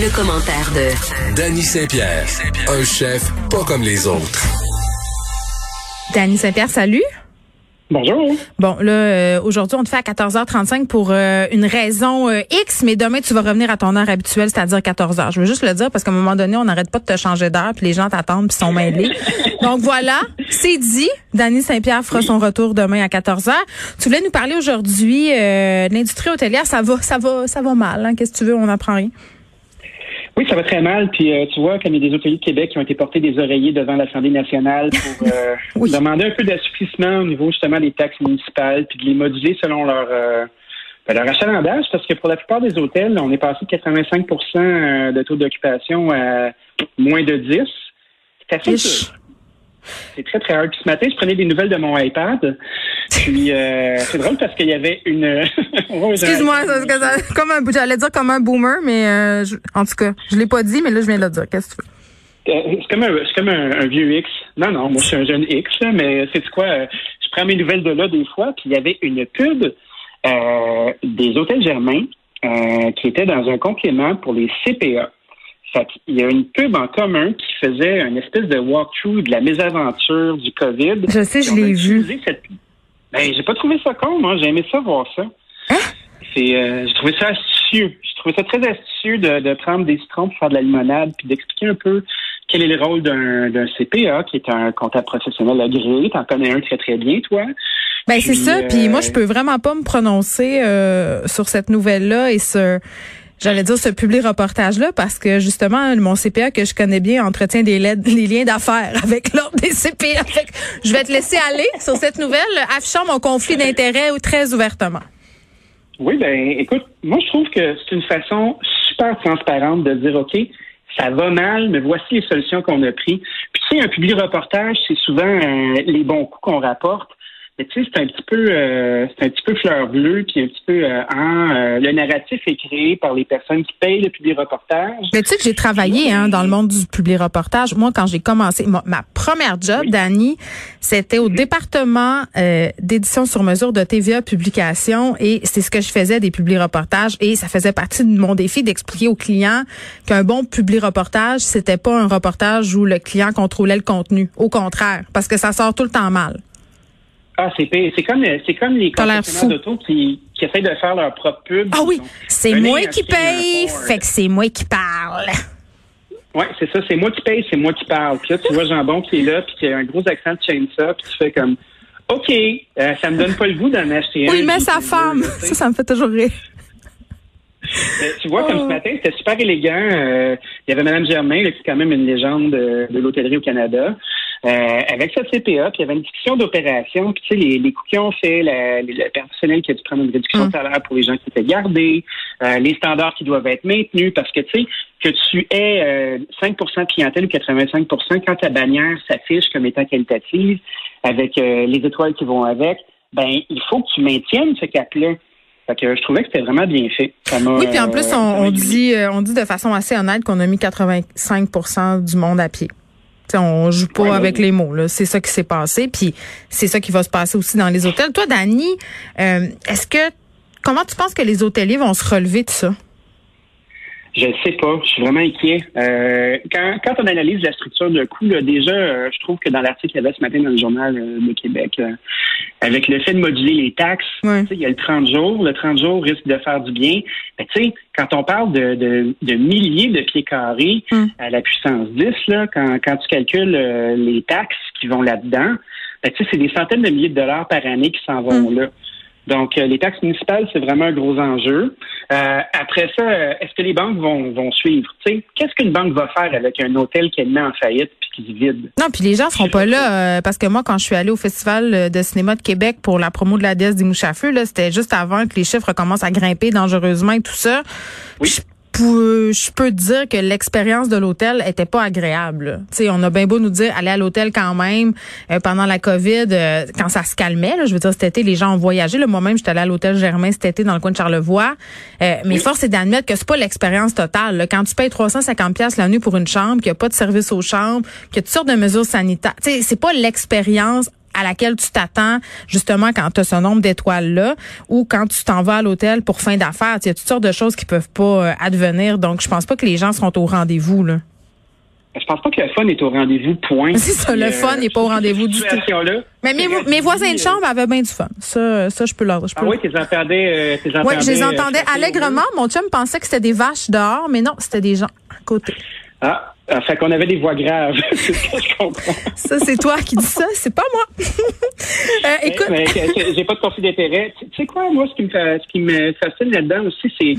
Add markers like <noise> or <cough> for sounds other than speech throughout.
Le commentaire de Danny Saint-Pierre, un chef pas comme les autres. Danny Saint-Pierre, salut. Bonjour. Bon, là, euh, aujourd'hui, on te fait à 14h35 pour euh, une raison euh, X, mais demain, tu vas revenir à ton heure habituelle, c'est-à-dire 14h. Je veux juste le dire parce qu'à un moment donné, on n'arrête pas de te changer d'heure, puis les gens t'attendent, puis sont mêlés. <laughs> Donc voilà, c'est dit. Danny Saint-Pierre fera son retour demain à 14h. Tu voulais nous parler aujourd'hui de l'industrie hôtelière. Ça va, ça va, ça va mal. Hein? Qu'est-ce que tu veux? On n'apprend rien. Oui, ça va très mal. Puis euh, tu vois, comme il y a des hôteliers de Québec qui ont été portés des oreillers devant l'Assemblée nationale pour euh, <laughs> demander un peu d'assouplissement au niveau justement des taxes municipales, puis de les moduler selon leur euh, ben, leur achalandage, parce que pour la plupart des hôtels, on est passé de 85% de taux d'occupation à moins de 10. C'est assez c'est très, très hard. Puis ce matin, je prenais des nouvelles de mon iPad. Puis euh, c'est drôle parce qu'il y avait une. <laughs> Excuse-moi, comme un, j'allais dire comme un boomer, mais euh, en tout cas, je l'ai pas dit, mais là, je viens de le dire. Qu'est-ce que tu veux? Euh, c'est comme, un, c'est comme un, vieux X. Non, non, moi, je suis un jeune X, mais c'est quoi? Je prends mes nouvelles de là des fois, puis il y avait une pub des hôtels Germain qui était dans un complément pour les CPA. Il y a une pub en commun qui faisait une espèce de walkthrough de la mésaventure du COVID. Je sais, je l'ai vu. Cette... Ben, j'ai pas trouvé ça con, moi. J'ai aimé ça voir ça. Hein? C'est, euh, j'ai trouvé ça astucieux. J'ai trouvé ça très astucieux de, de prendre des citrons pour faire de la limonade, puis d'expliquer un peu quel est le rôle d'un, CPA, qui est un comptable professionnel agréé. T'en connais un très, très bien, toi. Ben, c'est ça. Puis moi, je peux vraiment pas me prononcer euh, sur cette nouvelle-là et sur J'allais dire ce public reportage-là parce que justement, mon CPA que je connais bien entretient des, les liens d'affaires <laughs> avec l'ordre des CPA. je vais te laisser aller sur cette nouvelle, affichant mon conflit d'intérêts très ouvertement. Oui, ben écoute, moi je trouve que c'est une façon super transparente de dire OK, ça va mal, mais voici les solutions qu'on a prises. Puis tu sais, un public reportage, c'est souvent euh, les bons coups qu'on rapporte. Mais tu sais, c'est un petit peu, euh, c'est un petit peu fleur bleue, puis un petit peu, euh, euh, le narratif est créé par les personnes qui payent le public reportage. Mais tu sais que j'ai travaillé hein, dans le monde du public reportage. Moi, quand j'ai commencé, ma, première job, Dani, c'était au département d'édition sur mesure de TVA Publication, et c'est ce que je faisais des publics reportages, et ça faisait partie de mon défi d'expliquer aux clients qu'un bon public reportage, c'était pas un reportage où le client contrôlait le contenu. Au contraire, parce que ça sort tout le temps mal. Ah, c'est c'est comme c'est comme les concessionnaires d'auto qui, qui essaient de faire leur propre pub. Ah oui, c'est moi qui paye, fait que c'est moi qui parle. Oui, c'est ça, c'est moi qui paye, c'est moi qui parle. Puis là, tu vois Jambon qui est là, puis qui a un gros accent de ça, puis tu fais comme OK, euh, ça me donne pas le goût d'en acheter un. Oui, mais sa femme. Ça, ça me fait toujours rire. Euh, tu vois, comme ce oh. matin, c'était super élégant. Euh, il y avait Mme Germain, qui est quand même une légende de, de l'hôtellerie au Canada. Euh, avec sa CPA, puis il y avait une discussion d'opération, puis tu sais, les, les coûts qu'ils ont fait, le personnel qui a dû prendre une réduction de mm. salaire pour les gens qui étaient gardés, euh, les standards qui doivent être maintenus, parce que tu sais, que tu aies 5 euh, de clientèle ou 85% quand ta bannière s'affiche comme étant qualitative, avec les étoiles qui vont avec, ben il faut que tu maintiennes ce cap-là. Fait que je trouvais que c'était vraiment bien fait. oui, puis en plus, on, dit, on dit de façon assez honnête qu'on a mis 85% du monde à pied. On on joue pas avec les mots. C'est ça qui s'est passé. Puis c'est ça qui va se passer aussi dans les hôtels. Toi, Dani, euh, est-ce que comment tu penses que les hôteliers vont se relever de ça? Je ne sais pas. Je suis vraiment inquiet. Euh, quand, quand on analyse la structure de coût, déjà, euh, je trouve que dans l'article qu'il y avait ce matin dans le journal de Québec, avec le fait de moduler les taxes, il y a le 30 jours. Le 30 jours risque de faire du bien. Sais, quand on parle de, de, milliers de pieds carrés hmm. à la puissance 10, là, quand, quand tu calcules euh, les taxes qui vont là-dedans, ben, c'est des centaines de milliers de dollars par année qui s'en vont hmm. là. Donc, euh, les taxes municipales, c'est vraiment un gros enjeu. Euh, après ça, euh, est-ce que les banques vont, vont suivre? Qu'est-ce qu'une banque va faire avec un hôtel qui est mis en faillite puis qui se vide? Non, puis les gens seront pas là parce que moi, quand je suis allée au Festival de cinéma de Québec pour la promo de la déesse des mouches à feu, c'était juste avant que les chiffres commencent à grimper dangereusement et tout ça. Oui je peux dire que l'expérience de l'hôtel était pas agréable. Tu on a bien beau nous dire aller à l'hôtel quand même euh, pendant la Covid, euh, quand ça se calmait. je veux dire cet été, les gens ont voyagé. Moi-même, j'étais allée à l'hôtel Germain cet été dans le coin de Charlevoix. Euh, mais force est d'admettre que c'est pas l'expérience totale. Quand tu payes 350 pièces la nuit pour une chambre, qu'il n'y a pas de service aux chambres, qu'il y a toutes sortes de mesures sanitaires, tu sais, c'est pas l'expérience à laquelle tu t'attends justement quand tu as ce nombre d'étoiles-là ou quand tu t'en vas à l'hôtel pour fin d'affaires. Il y a toutes sortes de choses qui peuvent pas euh, advenir. Donc, je pense pas que les gens seront au rendez-vous. Là. Je pense pas que le fun est au rendez-vous, point. <laughs> C'est ça, le fun n'est pas au rendez-vous du tout. Mais mes, mes voisins de chambre avaient bien du fun. Ça, ça je peux leur. Ah oui, tu les entendais. Euh, oui, je les entendais allègrement. Mon chum pensait que c'était des vaches dehors, mais non, c'était des gens à côté. Ah, ah, fait qu'on avait des voix graves. <laughs> c'est ce que je comprends. Ça, c'est toi qui dis ça, c'est pas moi. <laughs> euh, écoute. Mais, j'ai pas de conflit d'intérêt. Tu sais quoi, moi, ce qui me, ce qui me fascine là-dedans aussi, c'est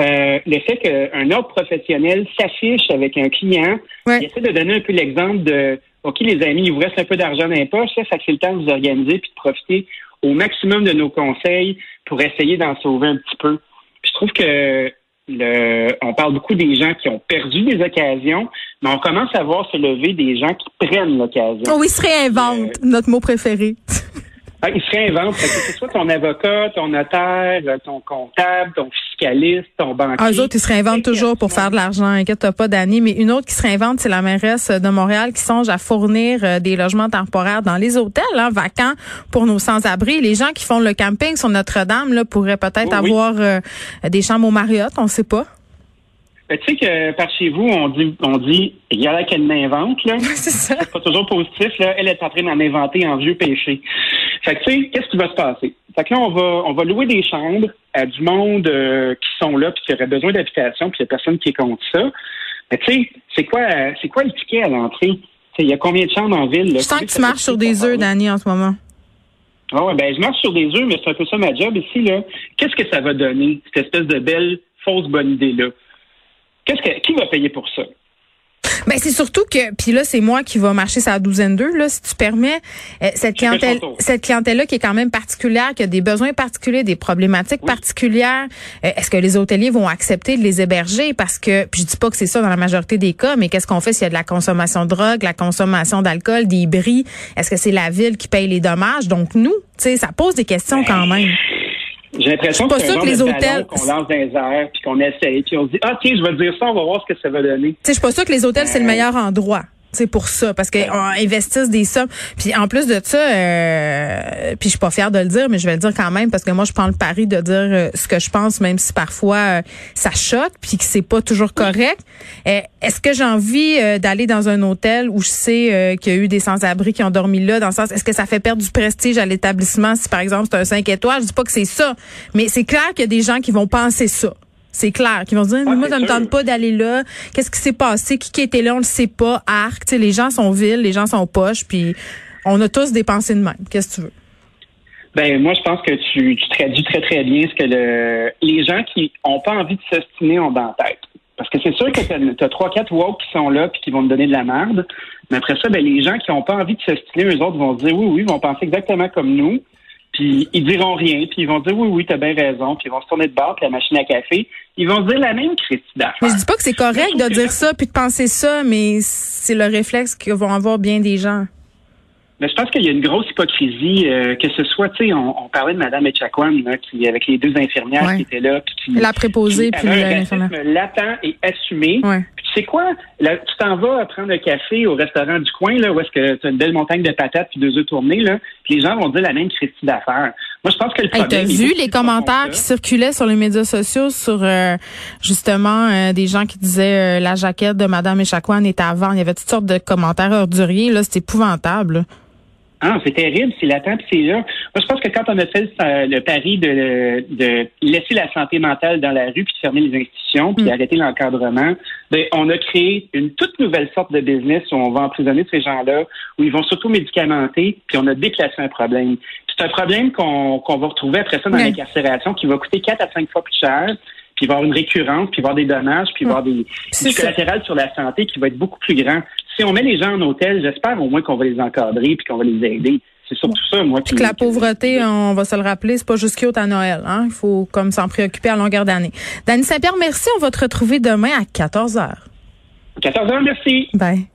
euh, le fait qu'un autre professionnel s'affiche avec un client. Il essaie de donner un peu l'exemple de OK, les amis, il vous reste un peu d'argent dans les poches, ça, ça fait le temps de vous organiser puis de profiter au maximum de nos conseils pour essayer d'en sauver un petit peu. je trouve que le, on parle beaucoup des gens qui ont perdu des occasions, mais on commence à voir se lever des gens qui prennent l'occasion. Oh, ils se réinventent, euh, notre mot préféré. Ah, ils se réinventent. Que ce soit ton avocat, ton notaire, ton comptable, ton fiscaliste, ton banquier. Ah, eux autres, ils se réinventent toujours pour faire de l'argent. Inquiète pas, Dani. Mais une autre qui se réinvente, c'est la mairesse de Montréal qui songe à fournir euh, des logements temporaires dans les hôtels hein, vacants pour nos sans-abri. Les gens qui font le camping sur Notre-Dame là, pourraient peut-être avoir euh, des chambres au Marriott, on ne sait pas. Ben, tu sais que par chez vous, on dit, on dit, il y a là qu'elle m'invente, là. <laughs> c'est pas toujours positif, là. Elle est en train d'en inventer en vieux péché. Fait que, tu sais, qu'est-ce qui va se passer? Fait que là, on va, on va louer des chambres à du monde euh, qui sont là puis qui aurait besoin d'habitation puis il n'y a personne qui est contre ça. Mais tu sais, c'est quoi, c'est quoi le ticket à l'entrée? Il y a combien de chambres en ville? Là? Je sens que tu marches sur des œufs, Dani, en ce moment. Ah ouais, ben je marche sur des œufs, mais c'est un peu ça ma job ici, là. Qu'est-ce que ça va donner, cette espèce de belle, fausse bonne idée-là? Qu'est-ce que, qui va payer pour ça? Ben c'est surtout que puis là c'est moi qui va marcher sa douzaine d'eux là si tu permets euh, cette clientèle cette clientèle là qui est quand même particulière qui a des besoins particuliers des problématiques particulières euh, est-ce que les hôteliers vont accepter de les héberger? Parce que puis je dis pas que c'est ça dans la majorité des cas mais qu'est-ce qu'on fait s'il y a de la consommation de drogue la consommation d'alcool des bris? Est-ce que c'est la ville qui paye les dommages? Donc nous tu sais ça pose des questions quand même j'ai l'impression que c'est que les hôtels qu'on lance dans les airs puis qu'on essaye puis on se dit ah tiens je vais dire ça on va voir ce que ça va donner. Tu sais je suis pas sûr que les hôtels c'est le meilleur endroit c'est pour ça parce qu'ils investissent des sommes. Puis en plus de ça, euh, puis je suis pas fière de le dire, mais je vais le dire quand même parce que moi je prends le pari de dire euh, ce que je pense, même si parfois euh, ça choque, puis que c'est pas toujours correct. Est-ce que j'ai envie d'aller dans un hôtel où je sais qu'il y a eu des sans-abri qui ont dormi là, dans le sens, est-ce que ça fait perdre du prestige à l'établissement si par exemple c'est un 5 étoiles? Je dis pas que c'est ça, mais c'est clair qu'il y a des gens qui vont penser ça. C'est clair. Qui vont se dire, moi, ça me tente pas d'aller là. Qu'est-ce qui s'est passé? Qui, qui était là? On le sait pas. Arc. sais, les gens sont vils, les gens sont poches, puis on a tous des pensées de même. Qu'est-ce que tu veux? Ben moi, je pense que tu, tu traduis très, très bien ce que le, les gens qui ont pas envie de s'ostiner ont dans la tête. Parce que c'est sûr que tu as trois, quatre woke qui sont là puis qui vont te donner de la merde. Mais après ça, ben, les gens qui n'ont pas envie de s'ostiner, eux autres vont dire oui, oui, vont penser exactement comme nous. Puis ils diront rien, puis ils vont dire oui, oui, t'as bien raison, puis ils vont se tourner de bord, puis la machine à café, ils vont dire la même critique. Mais je dis pas que c'est correct de dire ça puis de penser ça, mais c'est le réflexe que vont avoir bien des gens. Mais je pense qu'il y a une grosse hypocrisie, euh, que ce soit, tu sais, on, parlait de Mme Echaquan, qui avec les deux infirmières qui étaient là, puis qui la préposée, puis l'infirmière latent et assumé. Sais quoi, là, tu t'en vas prendre un café au restaurant du coin, là, où est-ce que tu as une belle montagne de patates puis deux œufs tournés, là, puis les gens vont dire la même critique d'affaires. Moi, je pense que le problème. Hey, t'as vu les commentaires qui circulaient sur les médias sociaux sur euh, justement euh, des gens qui disaient la jaquette de Mme Echaquan était avant. Il y avait toutes sortes de commentaires orduriers, là, c'est épouvantable. Ah, c'est terrible, c'est latent, puis c'est là. Moi, je pense que quand on a fait le, pari de, de, laisser la santé mentale dans la rue, puis de fermer les institutions, puis mm. d'arrêter l'encadrement, ben, on a créé une toute nouvelle sorte de business où on va emprisonner ces gens-là, où ils vont surtout médicamenter, puis on a déplacé un problème. C'est un problème qu'on va retrouver après ça dans l'incarcération, qui va coûter quatre à cinq fois plus cher, puis il va y avoir une récurrence, puis il va y avoir des dommages, puis il va y avoir des, des collatérales sur la santé qui va être beaucoup plus grand si on met les gens en hôtel, j'espère au moins qu'on va les encadrer puis qu'on va les aider. C'est surtout ça, moi. Puis que la pauvreté, on va se le rappeler, c'est pas juste cute à Noël. Hein? Il faut comme s'en préoccuper à longueur d'année. Dany Saint-Pierre, merci. On va te retrouver demain à 14h. 14h, merci. Bye.